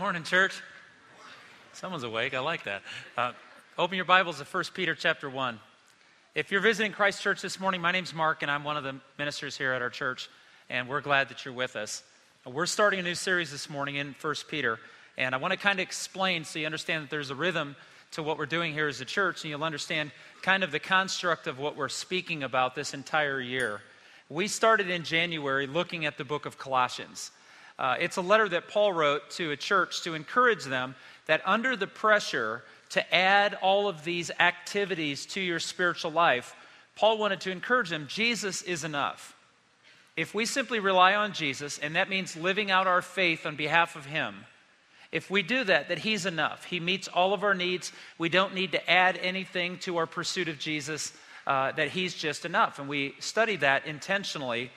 morning, church. Someone's awake. I like that. Uh, open your Bibles to 1 Peter chapter 1. If you're visiting Christ Church this morning, my name's Mark, and I'm one of the ministers here at our church, and we're glad that you're with us. We're starting a new series this morning in 1 Peter, and I want to kind of explain so you understand that there's a rhythm to what we're doing here as a church, and you'll understand kind of the construct of what we're speaking about this entire year. We started in January looking at the book of Colossians. Uh, it's a letter that Paul wrote to a church to encourage them that under the pressure to add all of these activities to your spiritual life, Paul wanted to encourage them Jesus is enough. If we simply rely on Jesus, and that means living out our faith on behalf of Him, if we do that, that He's enough. He meets all of our needs. We don't need to add anything to our pursuit of Jesus, uh, that He's just enough. And we study that intentionally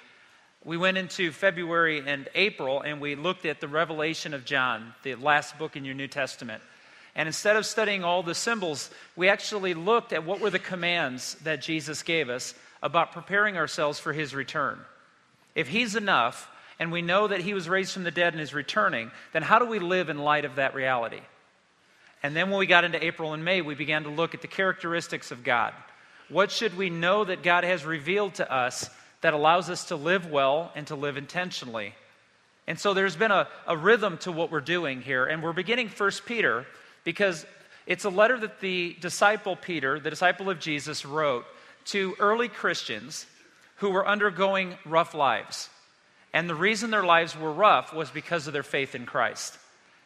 we went into February and April and we looked at the Revelation of John, the last book in your New Testament. And instead of studying all the symbols, we actually looked at what were the commands that Jesus gave us about preparing ourselves for his return. If he's enough, and we know that he was raised from the dead and is returning, then how do we live in light of that reality? And then when we got into April and May, we began to look at the characteristics of God. What should we know that God has revealed to us that allows us to live well and to live intentionally. And so there's been a, a rhythm to what we're doing here. And we're beginning First Peter because it's a letter that the disciple Peter, the disciple of Jesus, wrote to early Christians who were undergoing rough lives. And the reason their lives were rough was because of their faith in Christ.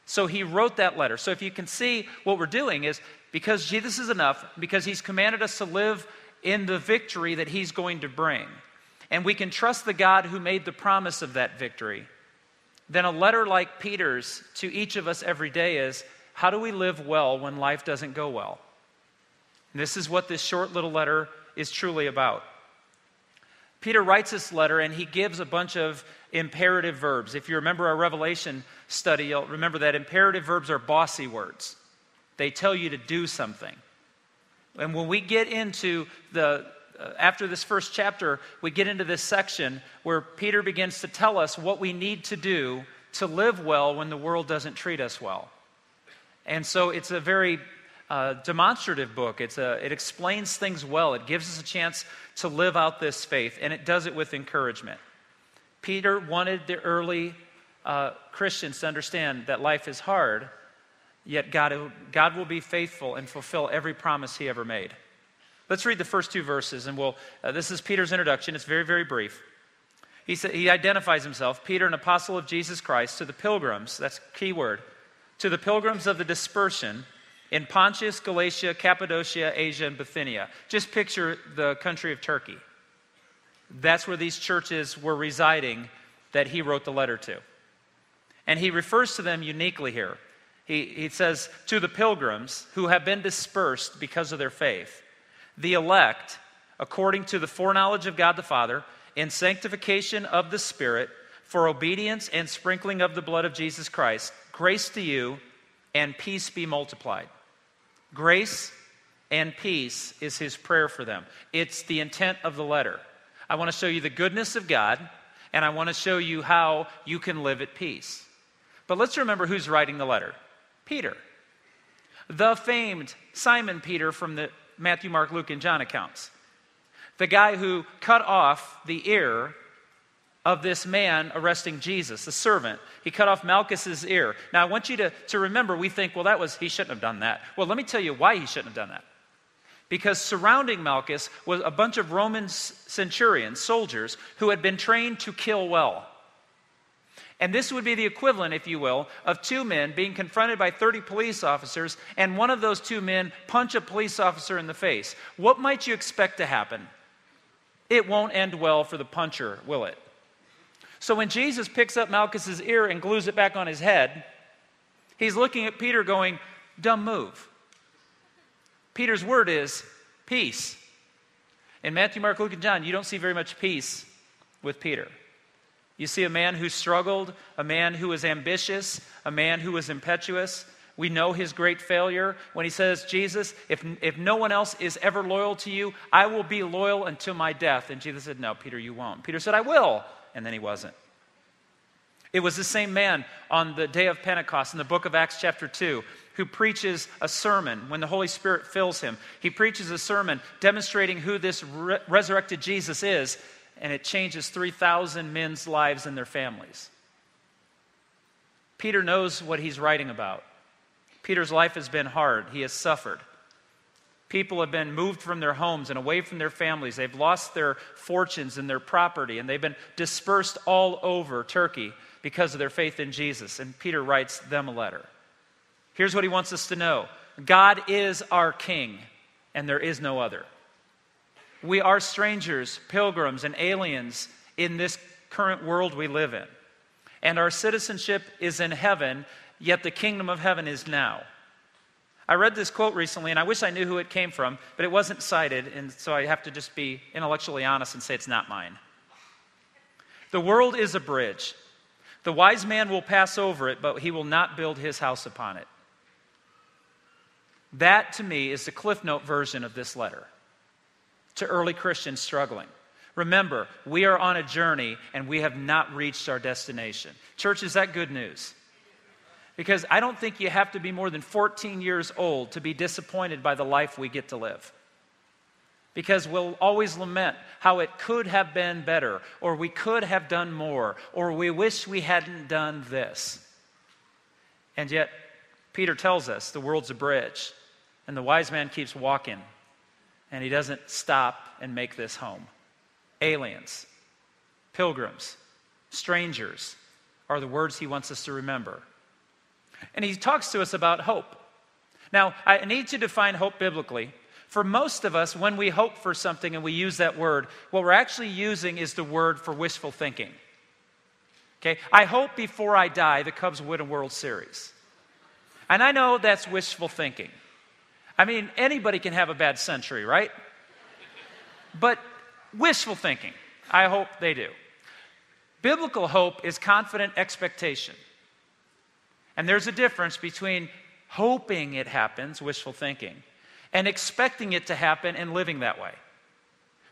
So he wrote that letter. So if you can see what we're doing is because Jesus is enough, because he's commanded us to live in the victory that he's going to bring and we can trust the God who made the promise of that victory, then a letter like Peter's to each of us every day is how do we live well when life doesn't go well? And this is what this short little letter is truly about. Peter writes this letter and he gives a bunch of imperative verbs. If you remember our Revelation study, you'll remember that imperative verbs are bossy words. They tell you to do something. And when we get into the after this first chapter, we get into this section where Peter begins to tell us what we need to do to live well when the world doesn't treat us well. And so it's a very uh, demonstrative book. It's a, it explains things well. It gives us a chance to live out this faith, and it does it with encouragement. Peter wanted the early uh, Christians to understand that life is hard, yet God, God will be faithful and fulfill every promise he ever made. Let's read the first two verses, and we'll. Uh, this is Peter's introduction. It's very, very brief. He, sa- he identifies himself, Peter, an apostle of Jesus Christ, to the pilgrims, that's key word, to the pilgrims of the dispersion in Pontus, Galatia, Cappadocia, Asia, and Bithynia. Just picture the country of Turkey. That's where these churches were residing that he wrote the letter to. And he refers to them uniquely here. He, he says, To the pilgrims who have been dispersed because of their faith the elect according to the foreknowledge of God the Father in sanctification of the Spirit for obedience and sprinkling of the blood of Jesus Christ. Grace to you and peace be multiplied. Grace and peace is his prayer for them. It's the intent of the letter. I want to show you the goodness of God, and I want to show you how you can live at peace. But let's remember who's writing the letter Peter. The famed Simon Peter from the Matthew, Mark, Luke, and John accounts. The guy who cut off the ear of this man arresting Jesus, the servant. He cut off Malchus's ear. Now, I want you to, to remember, we think, well, that was, he shouldn't have done that. Well, let me tell you why he shouldn't have done that. Because surrounding Malchus was a bunch of Roman centurions, soldiers, who had been trained to kill well. And this would be the equivalent, if you will, of two men being confronted by 30 police officers, and one of those two men punch a police officer in the face. What might you expect to happen? It won't end well for the puncher, will it? So when Jesus picks up Malchus's ear and glues it back on his head, he's looking at Peter going, dumb move. Peter's word is peace. In Matthew, Mark, Luke, and John, you don't see very much peace with Peter. You see a man who struggled, a man who was ambitious, a man who was impetuous. We know his great failure when he says, Jesus, if, if no one else is ever loyal to you, I will be loyal until my death. And Jesus said, No, Peter, you won't. Peter said, I will. And then he wasn't. It was the same man on the day of Pentecost in the book of Acts, chapter 2, who preaches a sermon when the Holy Spirit fills him. He preaches a sermon demonstrating who this re- resurrected Jesus is, and it changes 3,000 men's lives and their families. Peter knows what he's writing about. Peter's life has been hard, he has suffered. People have been moved from their homes and away from their families. They've lost their fortunes and their property, and they've been dispersed all over Turkey because of their faith in Jesus. And Peter writes them a letter. Here's what he wants us to know God is our King, and there is no other. We are strangers, pilgrims, and aliens in this current world we live in. And our citizenship is in heaven, yet the kingdom of heaven is now. I read this quote recently, and I wish I knew who it came from, but it wasn't cited, and so I have to just be intellectually honest and say it's not mine. The world is a bridge. The wise man will pass over it, but he will not build his house upon it. That, to me, is the Cliff Note version of this letter to early Christians struggling. Remember, we are on a journey and we have not reached our destination. Church, is that good news? Because I don't think you have to be more than 14 years old to be disappointed by the life we get to live. Because we'll always lament how it could have been better, or we could have done more, or we wish we hadn't done this. And yet, Peter tells us the world's a bridge, and the wise man keeps walking, and he doesn't stop and make this home. Aliens, pilgrims, strangers are the words he wants us to remember. And he talks to us about hope. Now, I need to define hope biblically. For most of us, when we hope for something and we use that word, what we're actually using is the word for wishful thinking. Okay? I hope before I die the Cubs win a World Series. And I know that's wishful thinking. I mean, anybody can have a bad century, right? But wishful thinking, I hope they do. Biblical hope is confident expectation. And there's a difference between hoping it happens, wishful thinking, and expecting it to happen and living that way.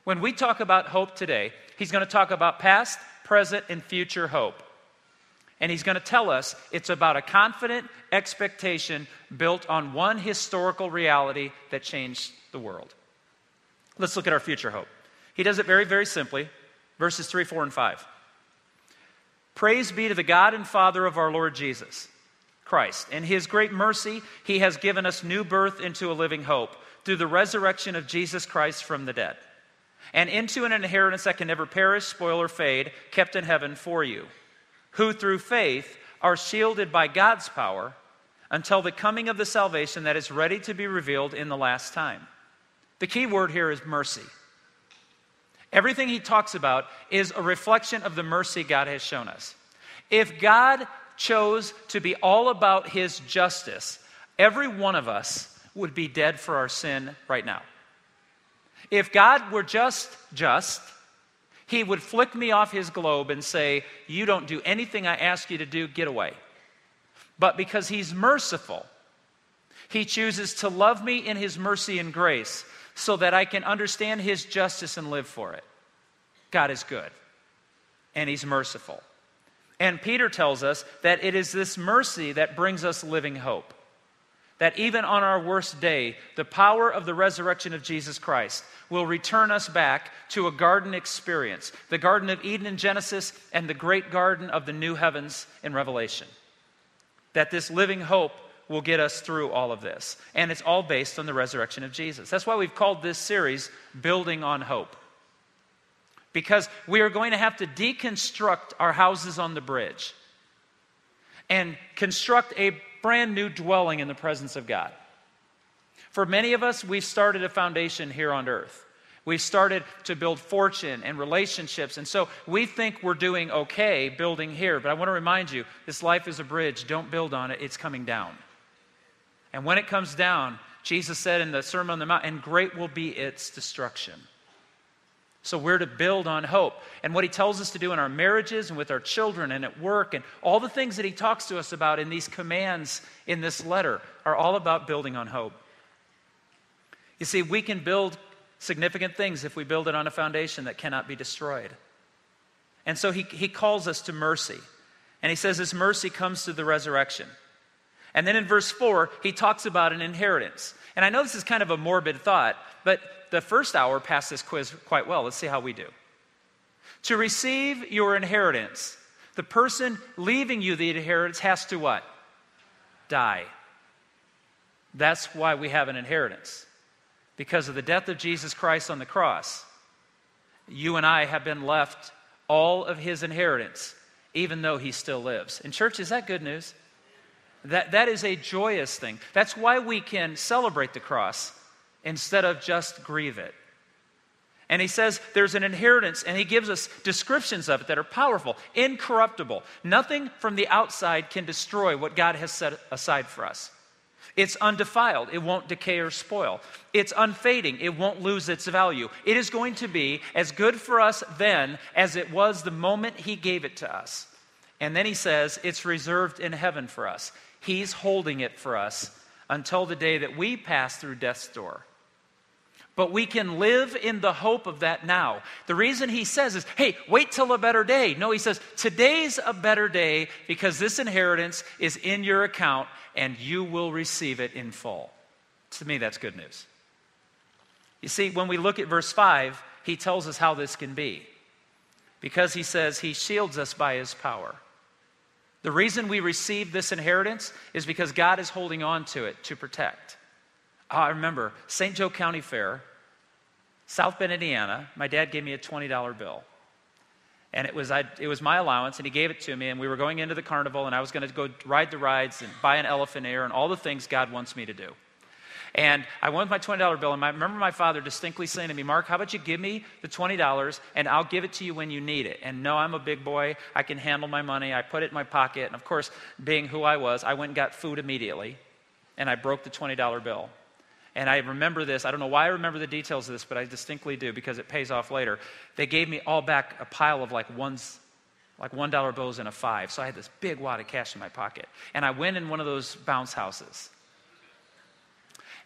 When we talk about hope today, he's going to talk about past, present, and future hope. And he's going to tell us it's about a confident expectation built on one historical reality that changed the world. Let's look at our future hope. He does it very, very simply. Verses 3, 4, and 5. Praise be to the God and Father of our Lord Jesus Christ. In his great mercy, he has given us new birth into a living hope through the resurrection of Jesus Christ from the dead, and into an inheritance that can never perish, spoil, or fade, kept in heaven for you, who through faith are shielded by God's power until the coming of the salvation that is ready to be revealed in the last time. The key word here is mercy. Everything he talks about is a reflection of the mercy God has shown us. If God chose to be all about his justice, every one of us would be dead for our sin right now. If God were just just, he would flick me off his globe and say, You don't do anything I ask you to do, get away. But because he's merciful, he chooses to love me in his mercy and grace so that I can understand his justice and live for it. God is good, and he's merciful. And Peter tells us that it is this mercy that brings us living hope. That even on our worst day, the power of the resurrection of Jesus Christ will return us back to a garden experience the Garden of Eden in Genesis and the great garden of the new heavens in Revelation. That this living hope will get us through all of this. And it's all based on the resurrection of Jesus. That's why we've called this series Building on Hope because we are going to have to deconstruct our houses on the bridge and construct a brand new dwelling in the presence of God. For many of us, we've started a foundation here on earth. We've started to build fortune and relationships. And so we think we're doing okay building here. But I want to remind you this life is a bridge. Don't build on it, it's coming down. And when it comes down, Jesus said in the Sermon on the Mount, and great will be its destruction. So we're to build on hope. And what he tells us to do in our marriages and with our children and at work and all the things that he talks to us about in these commands in this letter are all about building on hope. You see, we can build significant things if we build it on a foundation that cannot be destroyed. And so he, he calls us to mercy. And he says his mercy comes through the resurrection. And then in verse 4, he talks about an inheritance. And I know this is kind of a morbid thought, but the first hour passed this quiz quite well. Let's see how we do. To receive your inheritance, the person leaving you the inheritance has to what? Die. That's why we have an inheritance. Because of the death of Jesus Christ on the cross, you and I have been left all of his inheritance, even though he still lives. In church, is that good news? That, that is a joyous thing. That's why we can celebrate the cross instead of just grieve it. And he says there's an inheritance, and he gives us descriptions of it that are powerful, incorruptible. Nothing from the outside can destroy what God has set aside for us. It's undefiled, it won't decay or spoil. It's unfading, it won't lose its value. It is going to be as good for us then as it was the moment he gave it to us. And then he says it's reserved in heaven for us. He's holding it for us until the day that we pass through death's door. But we can live in the hope of that now. The reason he says is, hey, wait till a better day. No, he says, today's a better day because this inheritance is in your account and you will receive it in full. To me, that's good news. You see, when we look at verse 5, he tells us how this can be. Because he says he shields us by his power. The reason we receive this inheritance is because God is holding on to it to protect. Oh, I remember St. Joe County Fair, South Bend, Indiana. My dad gave me a $20 bill. And it was, I, it was my allowance, and he gave it to me. And we were going into the carnival, and I was going to go ride the rides and buy an elephant ear and all the things God wants me to do. And I went with my $20 bill, and I remember my father distinctly saying to me, Mark, how about you give me the $20 and I'll give it to you when you need it? And no, I'm a big boy. I can handle my money. I put it in my pocket. And of course, being who I was, I went and got food immediately, and I broke the $20 bill. And I remember this. I don't know why I remember the details of this, but I distinctly do because it pays off later. They gave me all back a pile of like ones, like one dollar bills and a five. So I had this big wad of cash in my pocket. And I went in one of those bounce houses.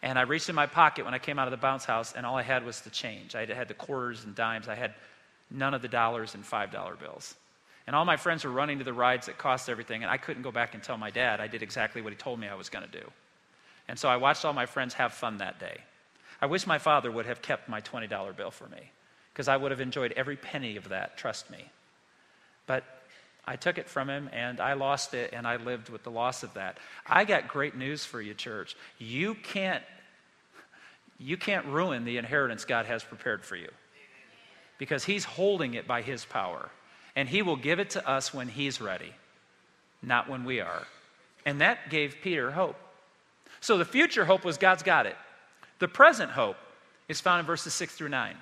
And I reached in my pocket when I came out of the bounce house, and all I had was the change. I had the quarters and dimes. I had none of the dollars and $5 bills. And all my friends were running to the rides that cost everything, and I couldn't go back and tell my dad I did exactly what he told me I was going to do. And so I watched all my friends have fun that day. I wish my father would have kept my $20 bill for me, because I would have enjoyed every penny of that, trust me. But I took it from him and I lost it and I lived with the loss of that. I got great news for you, church. You can't, you can't ruin the inheritance God has prepared for you because He's holding it by His power. And He will give it to us when He's ready, not when we are. And that gave Peter hope. So the future hope was God's got it. The present hope is found in verses 6 through 9.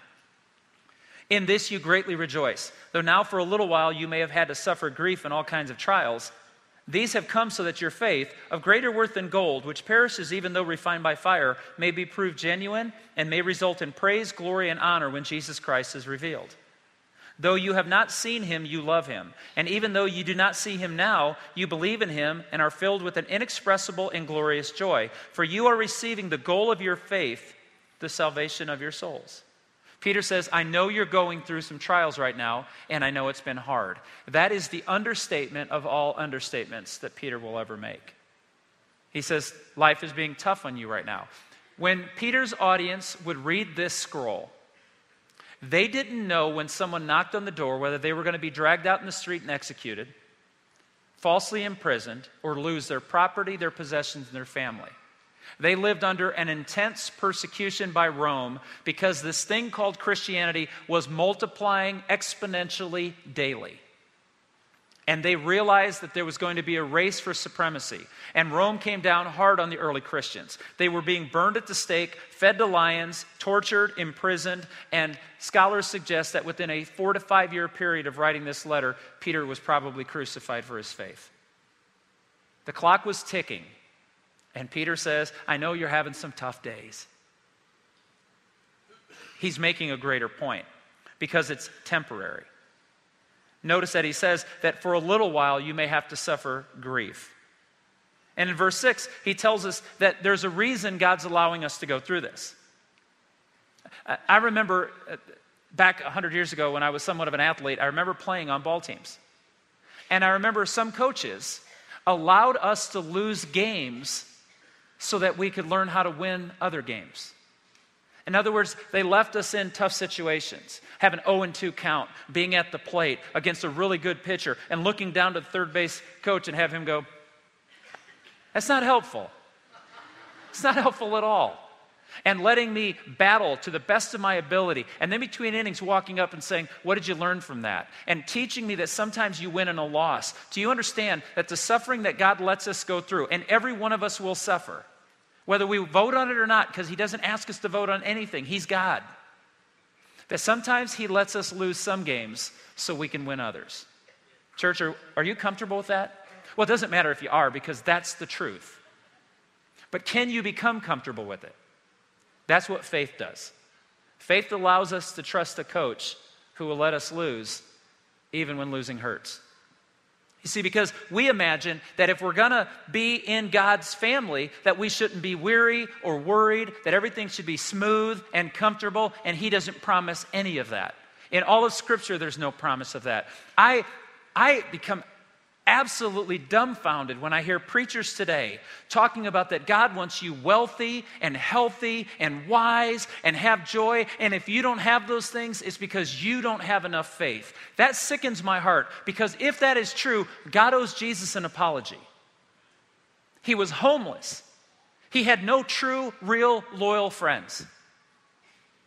In this you greatly rejoice, though now for a little while you may have had to suffer grief and all kinds of trials. These have come so that your faith, of greater worth than gold, which perishes even though refined by fire, may be proved genuine and may result in praise, glory, and honor when Jesus Christ is revealed. Though you have not seen him, you love him. And even though you do not see him now, you believe in him and are filled with an inexpressible and glorious joy. For you are receiving the goal of your faith, the salvation of your souls. Peter says, I know you're going through some trials right now, and I know it's been hard. That is the understatement of all understatements that Peter will ever make. He says, Life is being tough on you right now. When Peter's audience would read this scroll, they didn't know when someone knocked on the door whether they were going to be dragged out in the street and executed, falsely imprisoned, or lose their property, their possessions, and their family. They lived under an intense persecution by Rome because this thing called Christianity was multiplying exponentially daily. And they realized that there was going to be a race for supremacy. And Rome came down hard on the early Christians. They were being burned at the stake, fed to lions, tortured, imprisoned. And scholars suggest that within a four to five year period of writing this letter, Peter was probably crucified for his faith. The clock was ticking. And Peter says, I know you're having some tough days. He's making a greater point because it's temporary. Notice that he says that for a little while you may have to suffer grief. And in verse 6, he tells us that there's a reason God's allowing us to go through this. I remember uh, back 100 years ago when I was somewhat of an athlete, I remember playing on ball teams. And I remember some coaches allowed us to lose games so that we could learn how to win other games. In other words, they left us in tough situations. Have an 0 2 count, being at the plate against a really good pitcher, and looking down to the third base coach and have him go, That's not helpful. It's not helpful at all. And letting me battle to the best of my ability. And then between innings, walking up and saying, What did you learn from that? And teaching me that sometimes you win in a loss. Do you understand that the suffering that God lets us go through, and every one of us will suffer, whether we vote on it or not, because He doesn't ask us to vote on anything. He's God. That sometimes He lets us lose some games so we can win others. Church, are, are you comfortable with that? Well, it doesn't matter if you are, because that's the truth. But can you become comfortable with it? That's what faith does. Faith allows us to trust a coach who will let us lose, even when losing hurts. You see, because we imagine that if we're going to be in God's family, that we shouldn't be weary or worried, that everything should be smooth and comfortable, and He doesn't promise any of that. In all of Scripture, there's no promise of that. I, I become absolutely dumbfounded when I hear preachers today talking about that God wants you wealthy and healthy and wise and have joy. And if you don't have those things, it's because you don't have enough faith. That sickens my heart because if that is true, God owes Jesus an apology. He was homeless, he had no true, real, loyal friends.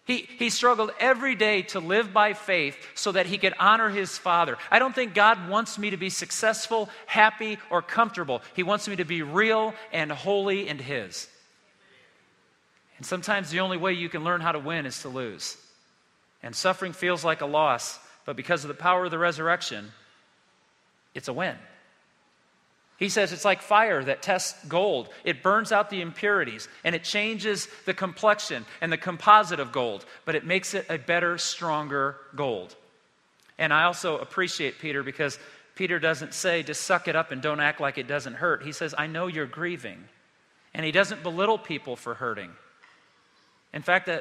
He, he struggled every day to live by faith so that he could honor his father. I don't think God wants me to be successful, happy, or comfortable. He wants me to be real and holy and his. And sometimes the only way you can learn how to win is to lose. And suffering feels like a loss, but because of the power of the resurrection, it's a win. He says it's like fire that tests gold. It burns out the impurities and it changes the complexion and the composite of gold, but it makes it a better, stronger gold. And I also appreciate Peter because Peter doesn't say, just suck it up and don't act like it doesn't hurt. He says, I know you're grieving. And he doesn't belittle people for hurting. In fact, uh,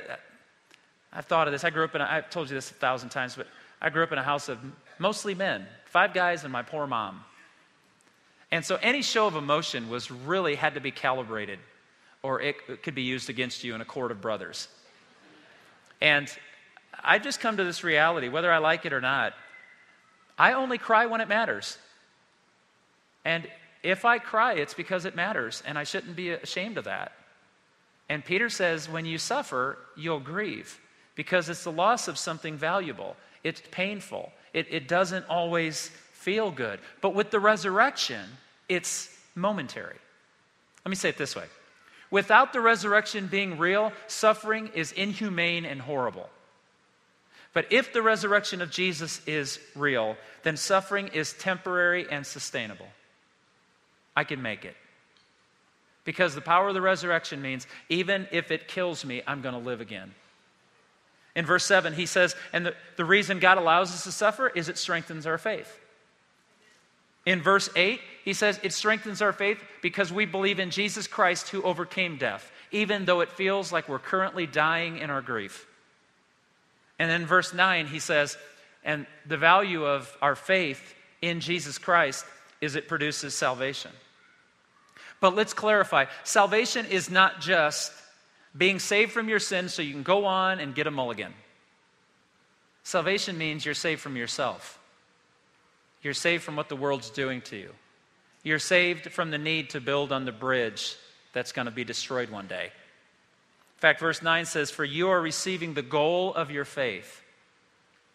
I've thought of this. I grew up in, a, I've told you this a thousand times, but I grew up in a house of mostly men, five guys and my poor mom. And so any show of emotion was really had to be calibrated, or it, could be used against you in a court of brothers. And I've just come to this reality, whether I like it or not, I only cry when it matters. And if I cry, it's because it matters, and I shouldn't be ashamed of that. And Peter says, when you suffer, you'll grieve because it's the loss of something valuable. It's painful, it, it doesn't always feel good. But with the resurrection, it's momentary. Let me say it this way without the resurrection being real, suffering is inhumane and horrible. But if the resurrection of Jesus is real, then suffering is temporary and sustainable. I can make it. Because the power of the resurrection means even if it kills me, I'm going to live again. In verse 7, he says, and the, the reason God allows us to suffer is it strengthens our faith. In verse 8, he says, It strengthens our faith because we believe in Jesus Christ who overcame death, even though it feels like we're currently dying in our grief. And then verse 9, he says, And the value of our faith in Jesus Christ is it produces salvation. But let's clarify salvation is not just being saved from your sins so you can go on and get a mulligan. Salvation means you're saved from yourself. You're saved from what the world's doing to you. You're saved from the need to build on the bridge that's going to be destroyed one day. In fact, verse 9 says, For you are receiving the goal of your faith.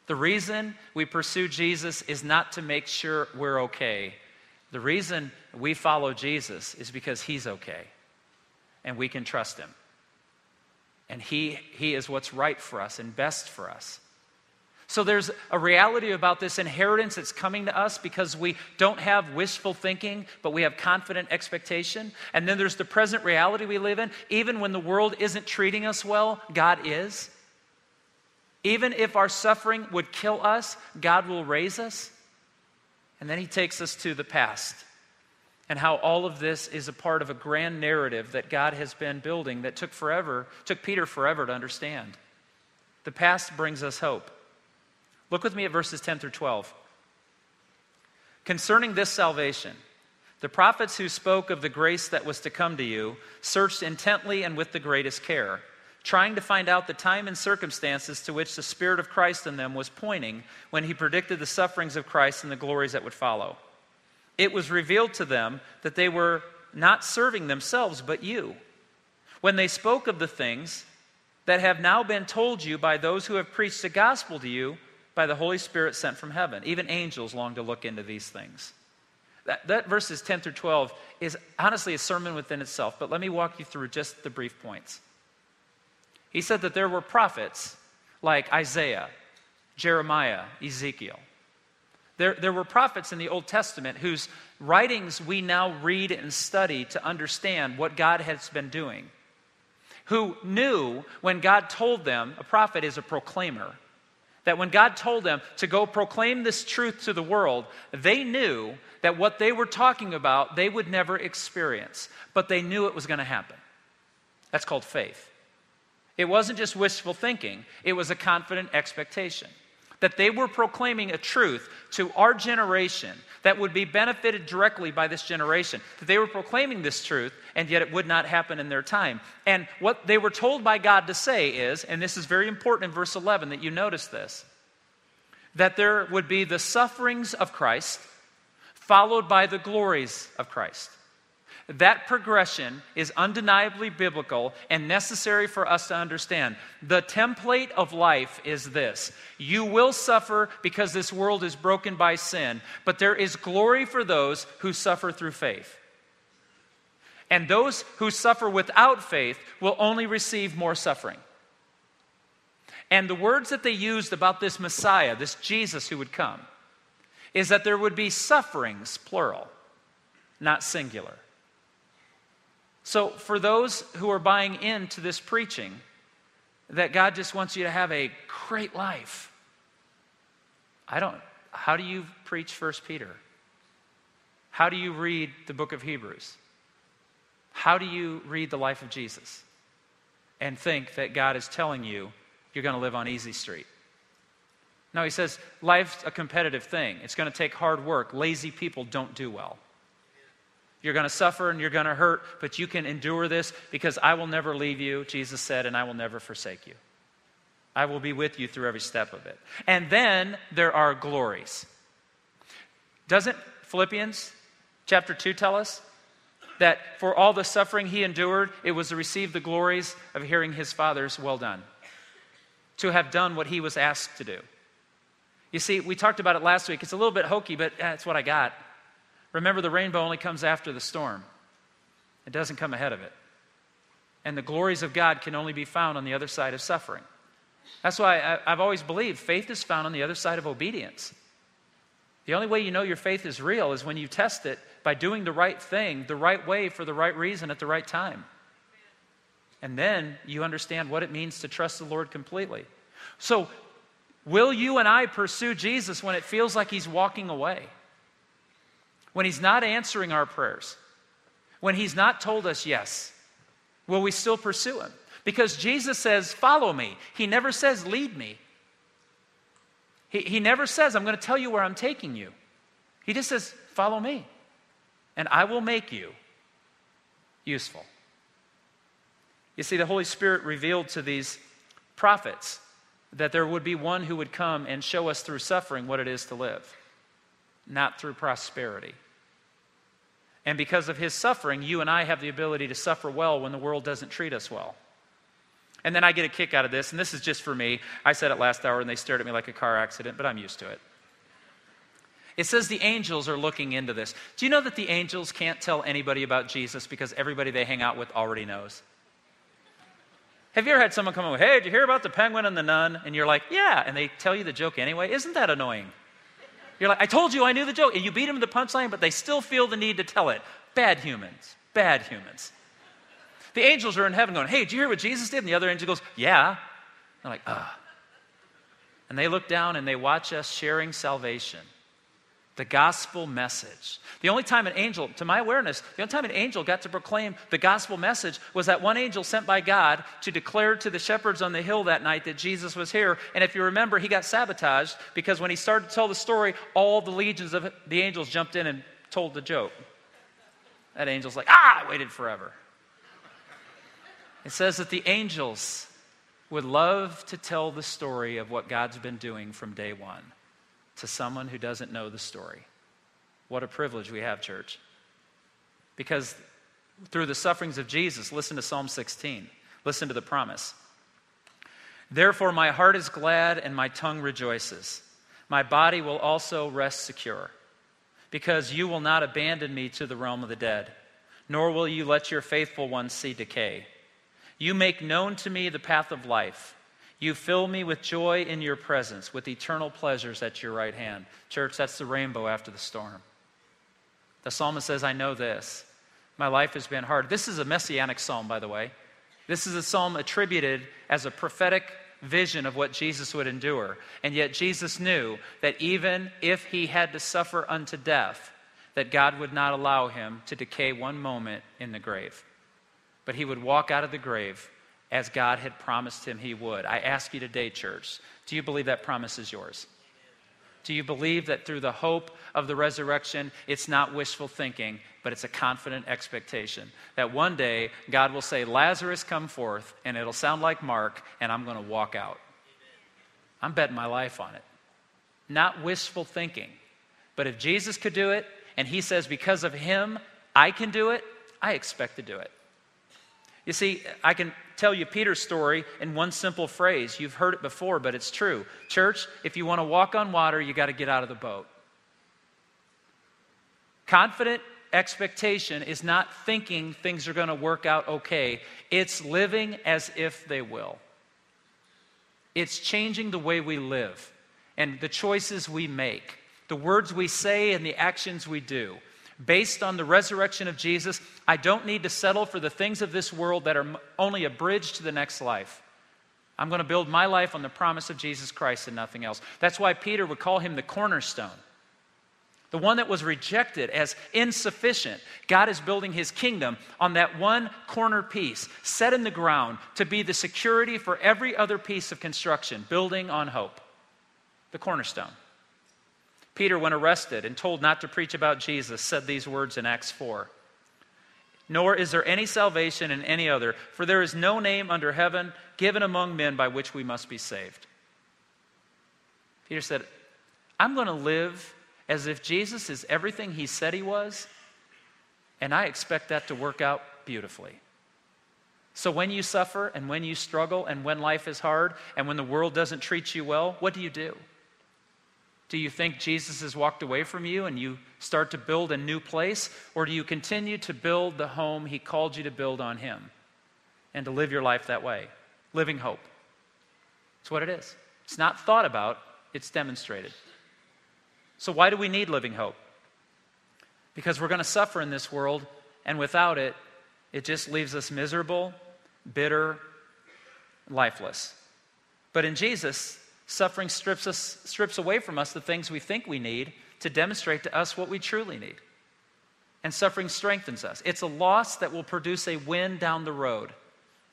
The reason we pursue Jesus is not to make sure we're okay. The reason we follow Jesus is because he's okay and we can trust him. And he, he is what's right for us and best for us. So there's a reality about this inheritance that's coming to us because we don't have wishful thinking, but we have confident expectation. And then there's the present reality we live in. Even when the world isn't treating us well, God is. Even if our suffering would kill us, God will raise us. And then he takes us to the past and how all of this is a part of a grand narrative that God has been building that took forever, took Peter forever to understand. The past brings us hope. Look with me at verses 10 through 12. Concerning this salvation, the prophets who spoke of the grace that was to come to you searched intently and with the greatest care, trying to find out the time and circumstances to which the Spirit of Christ in them was pointing when he predicted the sufferings of Christ and the glories that would follow. It was revealed to them that they were not serving themselves, but you. When they spoke of the things that have now been told you by those who have preached the gospel to you by the Holy Spirit sent from heaven. Even angels long to look into these things. That, that verses 10 through 12 is honestly a sermon within itself, but let me walk you through just the brief points. He said that there were prophets like Isaiah, Jeremiah, Ezekiel. There, there were prophets in the Old Testament whose writings we now read and study to understand what God has been doing, who knew when God told them, a prophet is a proclaimer, that when God told them to go proclaim this truth to the world, they knew that what they were talking about they would never experience, but they knew it was going to happen. That's called faith. It wasn't just wishful thinking, it was a confident expectation. That they were proclaiming a truth to our generation that would be benefited directly by this generation. That they were proclaiming this truth, and yet it would not happen in their time. And what they were told by God to say is, and this is very important in verse 11 that you notice this, that there would be the sufferings of Christ followed by the glories of Christ. That progression is undeniably biblical and necessary for us to understand. The template of life is this You will suffer because this world is broken by sin, but there is glory for those who suffer through faith. And those who suffer without faith will only receive more suffering. And the words that they used about this Messiah, this Jesus who would come, is that there would be sufferings, plural, not singular. So, for those who are buying into this preaching, that God just wants you to have a great life, I don't, how do you preach First Peter? How do you read the book of Hebrews? How do you read the life of Jesus and think that God is telling you you're going to live on easy street? No, he says life's a competitive thing. It's going to take hard work. Lazy people don't do well. You're going to suffer and you're going to hurt, but you can endure this because I will never leave you, Jesus said, and I will never forsake you. I will be with you through every step of it. And then there are glories. Doesn't Philippians chapter 2 tell us that for all the suffering he endured, it was to receive the glories of hearing his Father's well done, to have done what he was asked to do? You see, we talked about it last week. It's a little bit hokey, but that's what I got. Remember, the rainbow only comes after the storm, it doesn't come ahead of it. And the glories of God can only be found on the other side of suffering. That's why I, have always believed faith is found on the other side of obedience. The only way you know your faith is real is when you test it by doing the right thing, the right way, for the right reason, at the right time. And then you understand what it means to trust the Lord completely. So, will you and I pursue Jesus when it feels like He's walking away? When He's not answering our prayers, when He's not told us yes, will we still pursue Him? Because Jesus says, Follow me. He never says, Lead me. He, he never says, I'm going to tell you where I'm taking you. He just says, Follow me, and I will make you useful. You see, the Holy Spirit revealed to these prophets that there would be one who would come and show us through suffering what it is to live, not through prosperity. And because of his suffering, you and I have the ability to suffer well when the world doesn't treat us well. And then I get a kick out of this, and this is just for me. I said it last hour, and they stared at me like a car accident, but I'm used to it. It says the angels are looking into this. Do you know that the angels can't tell anybody about Jesus because everybody they hang out with already knows? Have you ever had someone come over, hey, did you hear about the penguin and the nun? And you're like, yeah, and they tell you the joke anyway? Isn't that annoying? You're like, I told you I knew the joke. And you beat them to the punchline, but they still feel the need to tell it. Bad humans. Bad humans. The angels are in heaven going, Hey, did you hear what Jesus did? And the other angel goes, Yeah. They're like, Ah. And they look down and they watch us sharing salvation. The gospel message. The only time an angel, to my awareness, the only time an angel got to proclaim the gospel message was that one angel sent by God to declare to the shepherds on the hill that night that Jesus was here. And if you remember, he got sabotaged because when he started to tell the story, all the legions of the angels jumped in and told the joke. That angel's like, ah, I waited forever. It says that the angels would love to tell the story of what God's been doing from day one to someone who doesn't know the story. What a privilege we have, church. Because through the sufferings of Jesus, listen to Psalm 16, listen to the promise. Therefore, my heart is glad and my tongue rejoices. My body will also rest secure, because you will not abandon me to the realm of the dead, nor will you let your faithful ones see decay. You make known to me the path of life. You fill me with joy in your presence, with eternal pleasures at your right hand. Church, that's the rainbow after the storm. The psalmist says, I know this. My life has been hard. This is a messianic psalm, by the way. This is a psalm attributed as a prophetic vision of what Jesus would endure. And yet Jesus knew that even if he had to suffer unto death, that God would not allow him to decay one moment in the grave. But he would walk out of the grave as God had promised him he would. I ask you today, church, do you believe that promise is yours? Do you believe that through the hope of the resurrection, it's not wishful thinking, but it's a confident expectation that one day God will say, Lazarus, come forth, and it'll sound like Mark, and I'm going to walk out? I'm betting my life on it. Not wishful thinking. But if Jesus could do it, and he says, because of him, I can do it, I expect to do it. You see, I can tell you Peter's story in one simple phrase. You've heard it before, but it's true. Church, if you want to walk on water, you got to get out of the boat. Confident expectation is not thinking things are going to work out okay, it's living as if they will. It's changing the way we live and the choices we make, the words we say and the actions we do based on the resurrection of Jesus, I don't need to settle for the things of this world that are only a bridge to the next life. I'm going to build my life on the promise of Jesus Christ and nothing else. That's why Peter would call him the cornerstone. The one that was rejected as insufficient. God is building his kingdom on that one corner piece, set in the ground to be the security for every other piece of construction, building on hope. The cornerstone. Peter, when arrested and told not to preach about Jesus, said these words in Acts 4 Nor is there any salvation in any other, for there is no name under heaven given among men by which we must be saved. Peter said, I'm going to live as if Jesus is everything he said he was, and I expect that to work out beautifully. So when you suffer and when you struggle and when life is hard and when the world doesn't treat you well, what do you do? Do you think Jesus has walked away from you and you start to build a new place? Or do you continue to build the home he called you to build on him and to live your life that way? Living hope. It's what it is. It's not thought about, it's demonstrated. So, why do we need living hope? Because we're going to suffer in this world, and without it, it just leaves us miserable, bitter, lifeless. But in Jesus, Suffering strips, us, strips away from us the things we think we need to demonstrate to us what we truly need. And suffering strengthens us. It's a loss that will produce a win down the road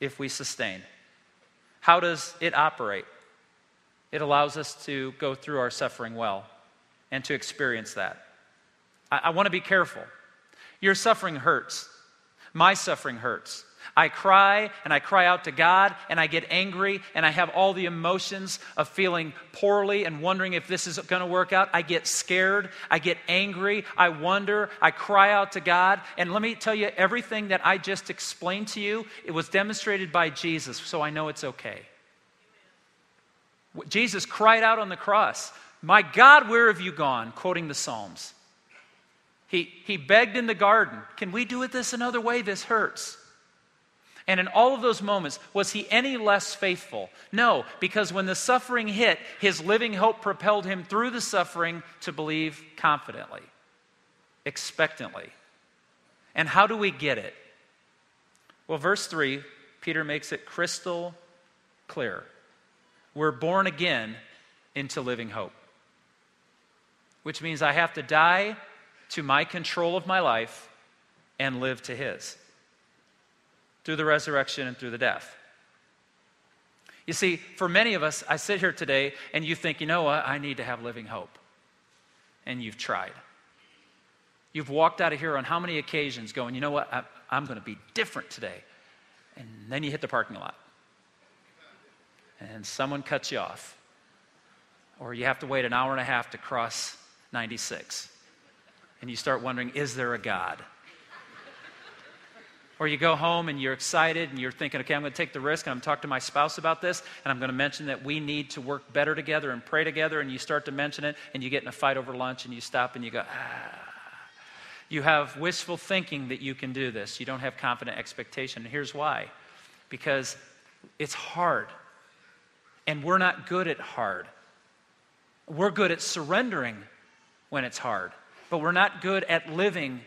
if we sustain. How does it operate? It allows us to go through our suffering well and to experience that. I, I want to be careful. Your suffering hurts. My suffering hurts. I cry and I cry out to God and I get angry and I have all the emotions of feeling poorly and wondering if this is going to work out. I get scared. I get angry. I wonder. I cry out to God. And let me tell you, everything that I just explained to you, it was demonstrated by Jesus, so I know it's okay. Jesus cried out on the cross, My God, where have you gone? quoting the Psalms. He, he begged in the garden, Can we do it this another way? This hurts. And in all of those moments, was he any less faithful? No, because when the suffering hit, his living hope propelled him through the suffering to believe confidently, expectantly. And how do we get it? Well, verse 3, Peter makes it crystal clear. We're born again into living hope. which means I have to die to my control of my life and live to His through the resurrection and through the death. You see, for many of us, I sit here today and you think, you know what, I need to have living hope. And you've tried. You've walked out of here on how many occasions going, you know what, I, I'm going to be different today. And then you hit the parking lot. And someone cuts you off. Or you have to wait an hour and a half to cross 96. And you start wondering, is there a God? Or you go home and you're excited and you're thinking, okay, I'm going to take the risk and I'm going to talk to my spouse about this and I'm going to mention that we need to work better together and pray together. And you start to mention it and you get in a fight over lunch and you stop and you go, ah. You have wishful thinking that you can do this. You don't have confident expectation. And here's why because it's hard. And we're not good at hard. We're good at surrendering when it's hard, but we're not good at living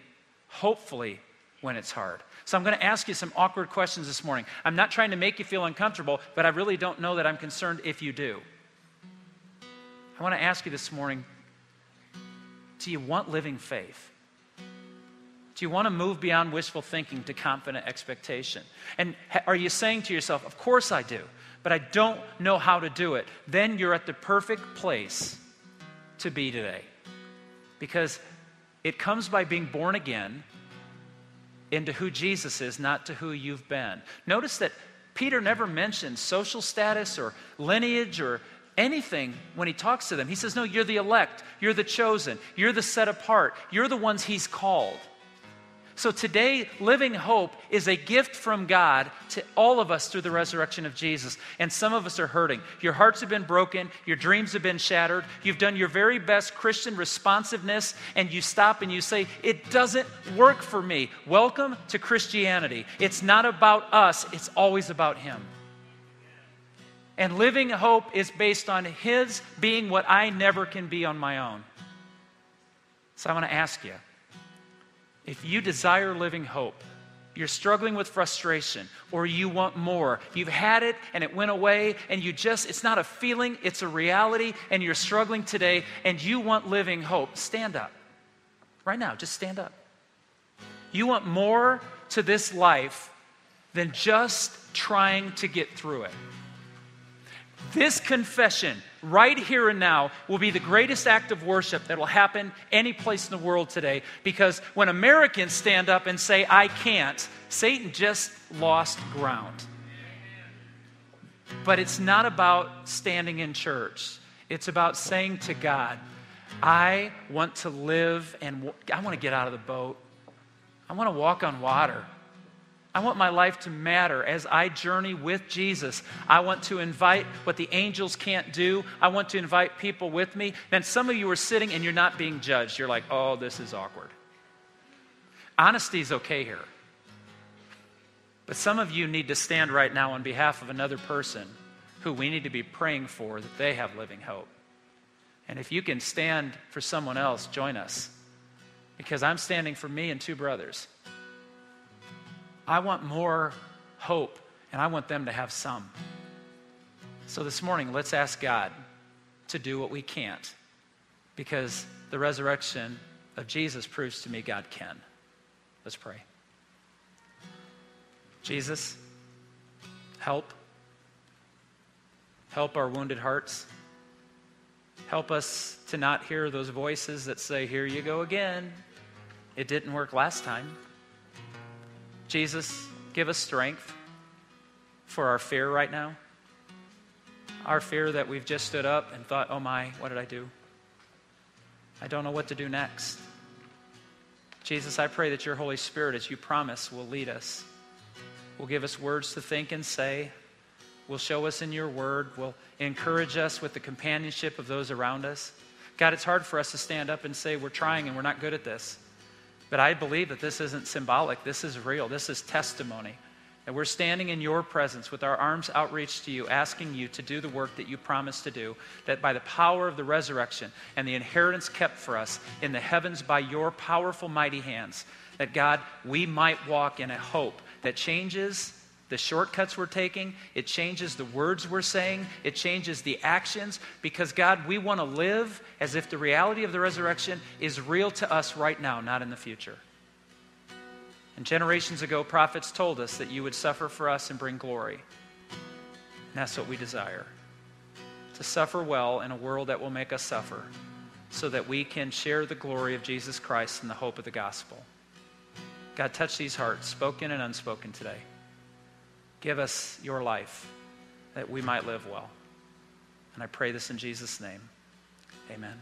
hopefully when it's hard. So I'm going to ask you some awkward questions this morning. I'm not trying to make you feel uncomfortable, but I really don't know that I'm concerned if you do. I want to ask you this morning do you want living faith? Do you want to move beyond wishful thinking to confident expectation? And are you saying to yourself, Of course I do, but I don't know how to do it? Then you're at the perfect place to be today. Because it comes by being born again into who Jesus is, not to who you've been. Notice that Peter never mentions social status or lineage or anything when he talks to them. He says, No, you're the elect, you're the chosen, you're the set apart, you're the ones he's called. So today, living hope is a gift from God to all of us through the resurrection of Jesus. And some of us are hurting. Your hearts have been broken, your dreams have been shattered. You've done your very best Christian responsiveness, and you stop and you say, It doesn't work for me. Welcome to Christianity. It's not about us, it's always about Him. And living hope is based on His being what I never can be on my own. So I want to ask you if you desire living hope, you're struggling with frustration or you want more. You've had it and it went away and you just, it's not a feeling, it's a reality and you're struggling today and you want living hope. Stand up. Right now, just stand up. You want more to this life than just trying to get through it. This confession, right here and now, will be the greatest act of worship that will happen any place in the world today. Because when Americans stand up and say, I can't, Satan just lost ground. But it's not about standing in church, it's about saying to God, I want to live and I want to get out of the boat. I want to walk on water. I want my life to matter as I journey with Jesus. I want to invite what the angels can't do. I want to invite people with me. Then some of you are sitting and you're not being judged. You're like, oh, this is awkward. Honesty is okay here. But some of you need to stand right now on behalf of another person who we need to be praying for that they have living hope. And if you can stand for someone else, join us. Because I'm standing for me and two brothers. I want more hope, and I want them to have some. So this morning, let's ask God to do what we can't because the resurrection of Jesus proves to me God can. Let's pray. Jesus, help. Help our wounded hearts. Help us to not hear those voices that say, Here you go again. It didn't work last time. Jesus, give us strength for our fear right now. Our fear that we've just stood up and thought, oh my, what did I do? I don't know what to do next. Jesus, I pray that your Holy Spirit, as you promise, will lead us, will give us words to think and say, will show us in your word, will encourage us with the companionship of those around us. God, it's hard for us to stand up and say we're trying and we're not good at this. But I believe that this isn't symbolic. This is real. This is testimony. That we're standing in your presence with our arms outreached to you, asking you to do the work that you promised to do. That by the power of the resurrection and the inheritance kept for us in the heavens by your powerful, mighty hands, that God, we might walk in a hope that changes the shortcuts we're taking. It changes the words we're saying. It changes the actions because, God, we want to live as if the reality of the resurrection is real to us right now, not in the future. And generations ago, prophets told us that you would suffer for us and bring glory. And that's what we desire to suffer well in a world that will make us suffer so that we can share the glory of Jesus Christ and the hope of the gospel. God, touch these hearts, spoken and unspoken today. Give us your life that we might live well. And I pray this in Jesus' name. Amen.